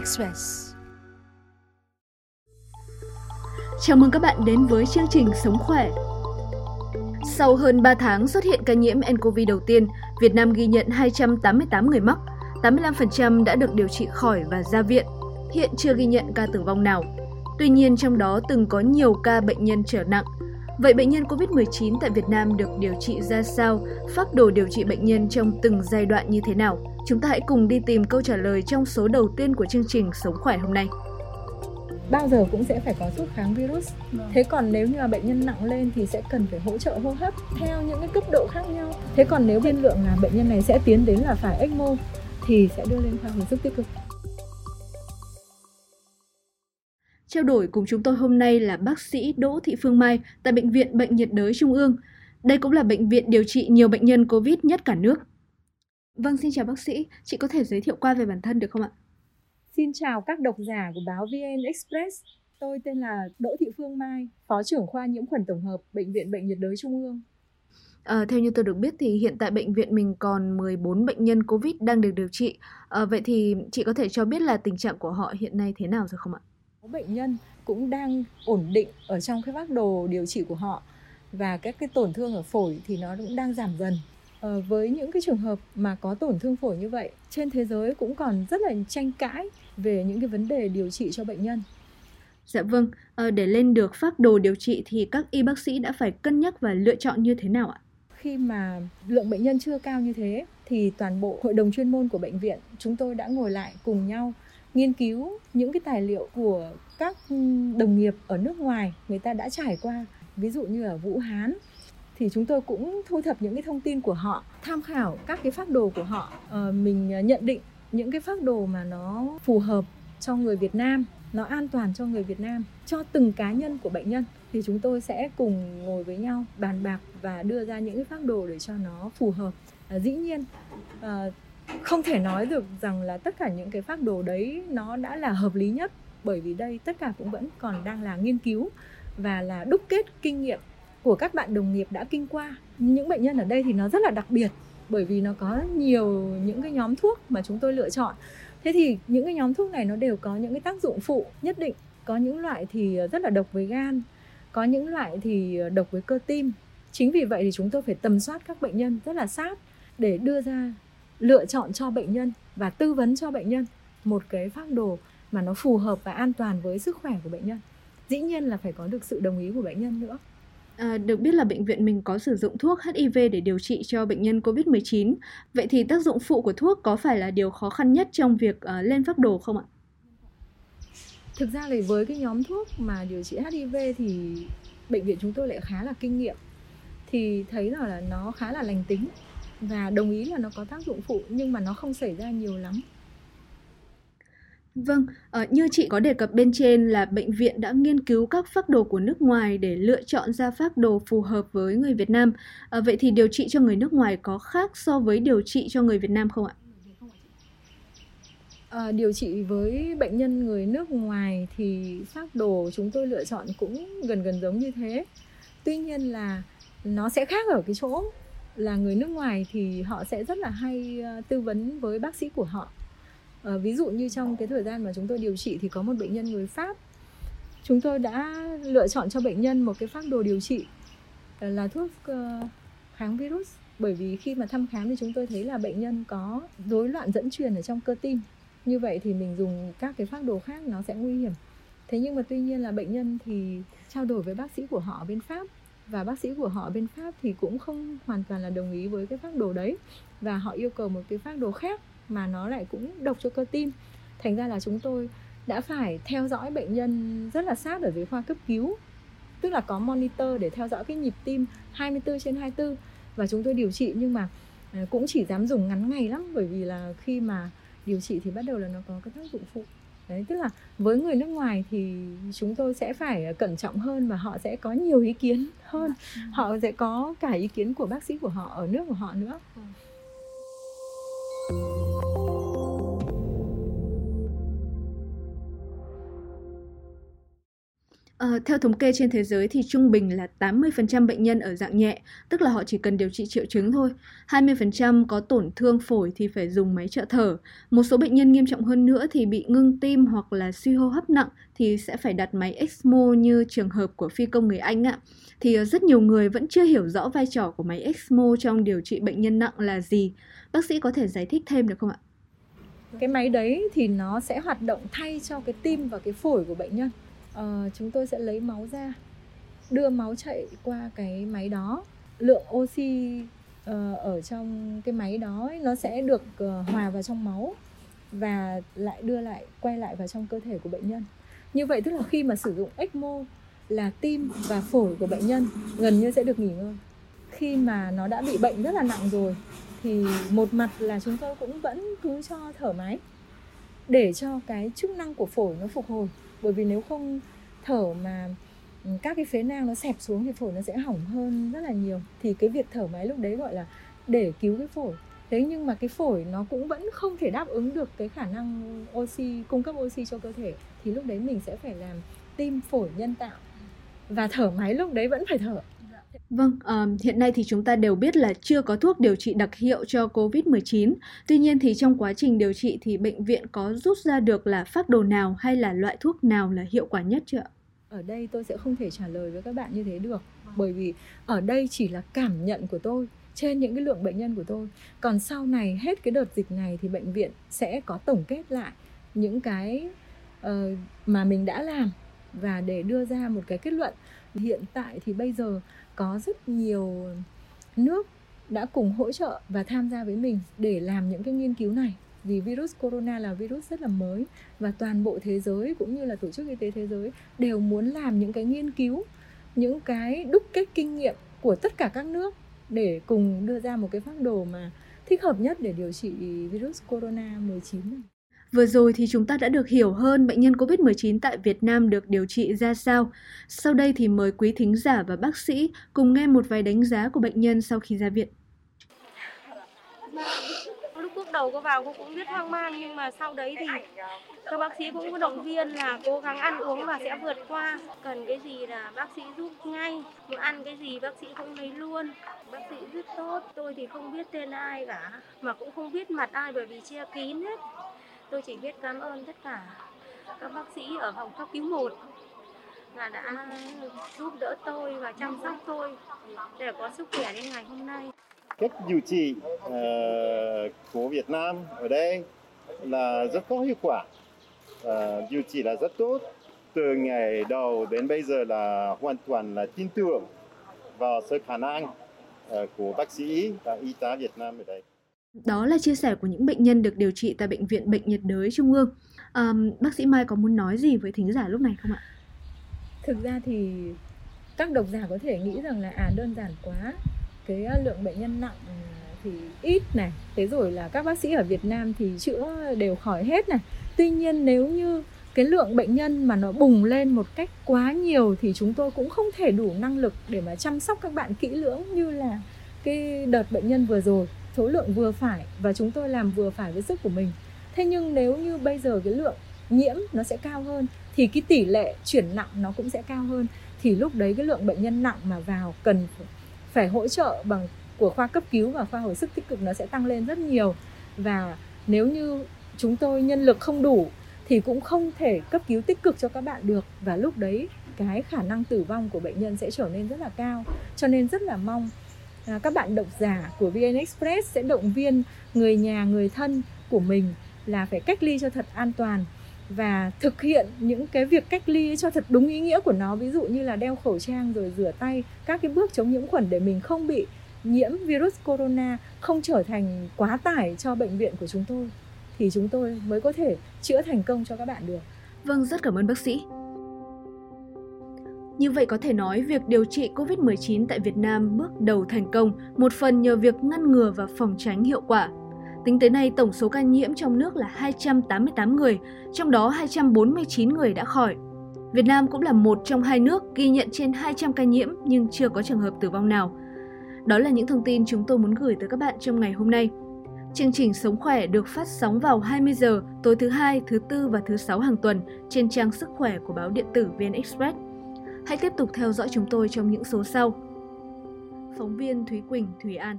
Express. Chào mừng các bạn đến với chương trình Sống khỏe. Sau hơn 3 tháng xuất hiện ca nhiễm nCoV đầu tiên, Việt Nam ghi nhận 288 người mắc, 85% đã được điều trị khỏi và ra viện. Hiện chưa ghi nhận ca tử vong nào. Tuy nhiên trong đó từng có nhiều ca bệnh nhân trở nặng. Vậy bệnh nhân COVID-19 tại Việt Nam được điều trị ra sao? Phác đồ điều trị bệnh nhân trong từng giai đoạn như thế nào? Chúng ta hãy cùng đi tìm câu trả lời trong số đầu tiên của chương trình Sống khỏe hôm nay bao giờ cũng sẽ phải có thuốc kháng virus. Vâng. Thế còn nếu như là bệnh nhân nặng lên thì sẽ cần phải hỗ trợ hô hấp theo những cái cấp độ khác nhau. Thế còn nếu tiên lượng là bệnh nhân này sẽ tiến đến là phải ECMO thì sẽ đưa lên khoa hồi sức tích cực. Trao đổi cùng chúng tôi hôm nay là bác sĩ Đỗ Thị Phương Mai tại Bệnh viện Bệnh nhiệt đới Trung ương. Đây cũng là bệnh viện điều trị nhiều bệnh nhân COVID nhất cả nước. Vâng, xin chào bác sĩ. Chị có thể giới thiệu qua về bản thân được không ạ? Xin chào các độc giả của báo VN Express. Tôi tên là Đỗ Thị Phương Mai, Phó trưởng khoa nhiễm khuẩn tổng hợp Bệnh viện Bệnh nhiệt đới Trung ương. À, theo như tôi được biết thì hiện tại bệnh viện mình còn 14 bệnh nhân COVID đang được điều trị. À, vậy thì chị có thể cho biết là tình trạng của họ hiện nay thế nào rồi không ạ? Bệnh nhân cũng đang ổn định ở trong cái phác đồ điều trị của họ và các cái tổn thương ở phổi thì nó cũng đang giảm dần Ờ, với những cái trường hợp mà có tổn thương phổi như vậy trên thế giới cũng còn rất là tranh cãi về những cái vấn đề điều trị cho bệnh nhân Dạ vâng, à, để lên được phác đồ điều trị thì các y bác sĩ đã phải cân nhắc và lựa chọn như thế nào ạ? Khi mà lượng bệnh nhân chưa cao như thế thì toàn bộ hội đồng chuyên môn của bệnh viện chúng tôi đã ngồi lại cùng nhau nghiên cứu những cái tài liệu của các đồng nghiệp ở nước ngoài người ta đã trải qua. Ví dụ như ở Vũ Hán thì chúng tôi cũng thu thập những cái thông tin của họ tham khảo các cái phác đồ của họ. À, mình ờ, nhận định những cái phác đồ mà nó phù hợp cho người Việt Nam nó an toàn cho người Việt Nam cho từng cá nhân của bệnh nhân thì chúng tôi sẽ cùng ngồi với nhau bàn bạc và đưa ra những cái phác đồ để cho nó phù hợp. À, dĩ nhiên à, không thể nói được rằng là tất cả những cái phác đồ đấy nó đã là hợp lý nhất, bởi vì đây tất cả cũng vẫn còn đang là nghiên cứu và là đúc kết kinh nghiệm của các bạn đồng nghiệp đã kinh qua. Những bệnh nhân ở đây thì nó rất là đặc biệt, bởi vì nó có nhiều những cái nhóm thuốc mà chúng tôi lựa chọn. Thế thì những cái nhóm thuốc này nó đều có những cái tác dụng phụ nhất định. Có những loại thì rất là độc với gan, có những loại thì độc với cơ tim. Chính vì vậy thì chúng tôi phải tầm soát các bệnh nhân rất là sát để đưa ra lựa chọn cho bệnh nhân và tư vấn cho bệnh nhân một cái phác đồ mà nó phù hợp và an toàn với sức khỏe của bệnh nhân dĩ nhiên là phải có được sự đồng ý của bệnh nhân nữa À, được biết là bệnh viện mình có sử dụng thuốc HIV để điều trị cho bệnh nhân COVID-19. Vậy thì tác dụng phụ của thuốc có phải là điều khó khăn nhất trong việc uh, lên phác đồ không ạ? Thực ra thì với cái nhóm thuốc mà điều trị HIV thì bệnh viện chúng tôi lại khá là kinh nghiệm. Thì thấy là nó khá là lành tính và đồng ý là nó có tác dụng phụ nhưng mà nó không xảy ra nhiều lắm Vâng, uh, như chị có đề cập bên trên là bệnh viện đã nghiên cứu các phác đồ của nước ngoài để lựa chọn ra phác đồ phù hợp với người Việt Nam. Uh, vậy thì điều trị cho người nước ngoài có khác so với điều trị cho người Việt Nam không ạ? À, điều trị với bệnh nhân người nước ngoài thì phác đồ chúng tôi lựa chọn cũng gần gần giống như thế. Tuy nhiên là nó sẽ khác ở cái chỗ là người nước ngoài thì họ sẽ rất là hay ờ, tư vấn với bác sĩ của họ. À, ví dụ như trong cái thời gian mà chúng tôi điều trị thì có một bệnh nhân người pháp. Chúng tôi đã lựa chọn cho bệnh nhân một cái phác đồ điều trị ờ, là thuốc kháng virus. Bởi vì khi mà thăm khám thì chúng tôi thấy là bệnh nhân có rối loạn dẫn truyền ở trong cơ tim. Như vậy thì mình dùng các cái phác đồ khác nó sẽ nguy hiểm. Thế nhưng mà tuy nhiên là bệnh nhân thì trao đổi với bác sĩ của họ ở bên pháp và bác sĩ của họ bên pháp thì cũng không hoàn toàn là đồng ý với cái phác đồ đấy. Và họ yêu cầu một cái phác đồ khác mà nó lại cũng độc cho cơ tim. Thành ra là chúng tôi đã phải theo dõi bệnh nhân rất là sát ở dưới khoa cấp cứu. Tức là có monitor để theo dõi cái nhịp tim 24 trên 24 và chúng tôi điều trị nhưng mà à, cũng chỉ dám dùng ngắn ngày lắm. Bởi vì là khi mà điều trị thì bắt đầu là nó có cái tác dụng phụ đấy tức là với người nước ngoài thì chúng tôi sẽ phải cẩn trọng hơn và họ sẽ có nhiều ý kiến hơn. Họ sẽ có cả ý kiến của bác sĩ của họ ở nước của họ nữa À, theo thống kê trên thế giới thì trung bình là 80% bệnh nhân ở dạng nhẹ, tức là họ chỉ cần điều trị triệu chứng thôi. 20% có tổn thương phổi thì phải dùng máy trợ thở. Một số bệnh nhân nghiêm trọng hơn nữa thì bị ngưng tim hoặc là suy hô hấp nặng thì sẽ phải đặt máy ECMO như trường hợp của phi công người Anh ạ. Thì ờ, rất nhiều người vẫn chưa hiểu rõ vai trò của máy ECMO trong điều trị bệnh nhân nặng là gì. Bác sĩ có thể giải thích thêm được không ạ? Cái máy đấy thì nó sẽ hoạt động thay cho cái tim và cái phổi của bệnh nhân uh, chúng tôi sẽ lấy máu ra đưa máu chạy qua cái máy đó. Lượng oxy uh, ở trong cái máy đó ấy, nó sẽ được uh, hòa vào trong máu và lại đưa lại quay lại vào trong cơ thể của bệnh nhân. Như vậy tức là khi mà sử dụng ECMO là tim và phổi của bệnh nhân gần như sẽ được nghỉ ngơi. Khi mà nó đã bị bệnh rất là nặng rồi thì một mặt là chúng tôi cũng vẫn cứ cho thở máy để cho cái chức năng của phổi nó phục hồi bởi vì nếu không thở mà ừ, các cái phế nang nó xẹp xuống thì phổi nó sẽ hỏng hơn rất là nhiều. Thì cái việc thở máy lúc đấy gọi là để cứu cái phổi. Thế nhưng mà cái phổi nó cũng vẫn không thể đáp ứng được cái khả năng oxy, cung cấp oxy cho cơ thể. Thì lúc đấy mình sẽ phải làm tim phổi nhân tạo. Và thở máy lúc đấy vẫn phải thở. Vâng, um, hiện nay thì chúng ta đều biết là chưa có thuốc điều trị đặc hiệu cho COVID-19. Tuy nhiên thì trong quá trình điều trị thì bệnh viện có rút ra được là phác đồ nào hay là loại thuốc nào là hiệu quả nhất chưa ạ? Ở đây tôi sẽ không thể trả lời với các bạn như thế được bởi vì ở đây chỉ là cảm nhận của tôi trên những cái lượng bệnh nhân của tôi. Còn sau này hết cái đợt dịch này thì bệnh viện sẽ có tổng kết lại những cái uh, mà mình đã làm và để đưa ra một cái kết luận. Hiện tại thì bây giờ có rất nhiều nước đã cùng hỗ trợ và tham gia với mình để làm những cái nghiên cứu này vì virus corona là virus rất là mới và toàn bộ thế giới cũng như là tổ chức y tế thế giới đều muốn làm những cái nghiên cứu, những cái đúc kết kinh nghiệm của tất cả các nước để cùng đưa ra một cái phác đồ mà thích hợp nhất để điều trị virus corona 19 này. Vừa rồi thì chúng ta đã được hiểu hơn bệnh nhân COVID-19 tại Việt Nam được điều trị ra sao. Sau đây thì mời quý thính giả và bác sĩ cùng nghe một vài đánh giá của bệnh nhân sau khi ra viện. Lúc bước đầu có vào cô cũng biết hoang mang, nhưng mà sau đấy thì các bác sĩ cũng có động viên là cố gắng ăn uống và sẽ vượt qua. Cần cái gì là bác sĩ giúp ngay. Muốn ăn cái gì bác sĩ cũng lấy luôn. Bác sĩ rất tốt. Tôi thì không biết tên ai cả, mà cũng không biết mặt ai bởi vì che kín hết tôi chỉ biết cảm ơn tất cả các bác sĩ ở phòng cấp cứu 1 là đã giúp đỡ tôi và chăm sóc tôi để có sức khỏe đến ngày hôm nay. Cách điều trị uh, của Việt Nam ở đây là rất có hiệu quả. Uh, điều trị là rất tốt. Từ ngày đầu đến bây giờ là hoàn toàn là tin tưởng vào sự khả năng uh, của bác sĩ và y tá Việt Nam ở đây. Đó là chia sẻ của những bệnh nhân được điều trị tại Bệnh viện Bệnh nhiệt đới Trung ương. À, bác sĩ Mai có muốn nói gì với thính giả lúc này không ạ? Thực ra thì các độc giả có thể nghĩ rằng là à đơn giản quá cái à, lượng bệnh nhân nặng à, thì ít này thế rồi là các bác sĩ ở Việt Nam thì chữa đều khỏi hết này tuy nhiên nếu như cái lượng bệnh nhân mà nó bùng lên một cách quá nhiều thì chúng tôi cũng không thể đủ năng lực để mà chăm sóc các bạn kỹ lưỡng như là cái đợt bệnh nhân vừa rồi số lượng vừa phải và chúng tôi làm vừa phải với sức của mình. Thế nhưng nếu như bây giờ cái lượng nhiễm nó sẽ cao hơn, thì cái tỷ lệ chuyển nặng nó cũng sẽ cao hơn. Thì lúc đấy cái lượng bệnh nhân nặng mà vào cần phải hỗ trợ bằng của khoa cấp cứu và khoa hồi sức tích cực nó sẽ tăng lên rất nhiều. Và nếu như chúng tôi nhân lực không đủ thì cũng không thể cấp cứu tích cực cho các bạn được. Và lúc đấy cái khả năng tử vong của bệnh nhân sẽ trở nên rất là cao. Cho nên rất là mong à, các bạn độc giả của VN Express sẽ động viên người nhà người thân của mình là phải cách ly cho thật an toàn và thực hiện những cái việc cách ly cho thật đúng ý nghĩa của nó ví dụ như là đeo khẩu trang rồi rửa tay các cái bước chống nhiễm khuẩn để mình không bị nhiễm virus corona không trở thành quá tải cho bệnh viện của chúng tôi thì chúng tôi mới có thể chữa thành công cho các bạn được. Vâng, rất cảm ơn bác sĩ. Như vậy có thể nói việc điều trị COVID-19 tại Việt Nam bước đầu thành công một phần nhờ việc ngăn ngừa và phòng tránh hiệu quả. Tính tới nay, tổng số ca nhiễm trong nước là 288 người, trong đó 249 người đã khỏi. Việt Nam cũng là một trong hai nước ghi nhận trên 200 ca nhiễm nhưng chưa có trường hợp tử vong nào. Đó là những thông tin chúng tôi muốn gửi tới các bạn trong ngày hôm nay. Chương trình Sống khỏe được phát sóng vào 20 giờ tối thứ hai, thứ tư và thứ sáu hàng tuần trên trang sức khỏe của báo điện tử VN Express. Hãy tiếp tục theo dõi chúng tôi trong những số sau. Phóng viên Thúy Quỳnh, Thúy An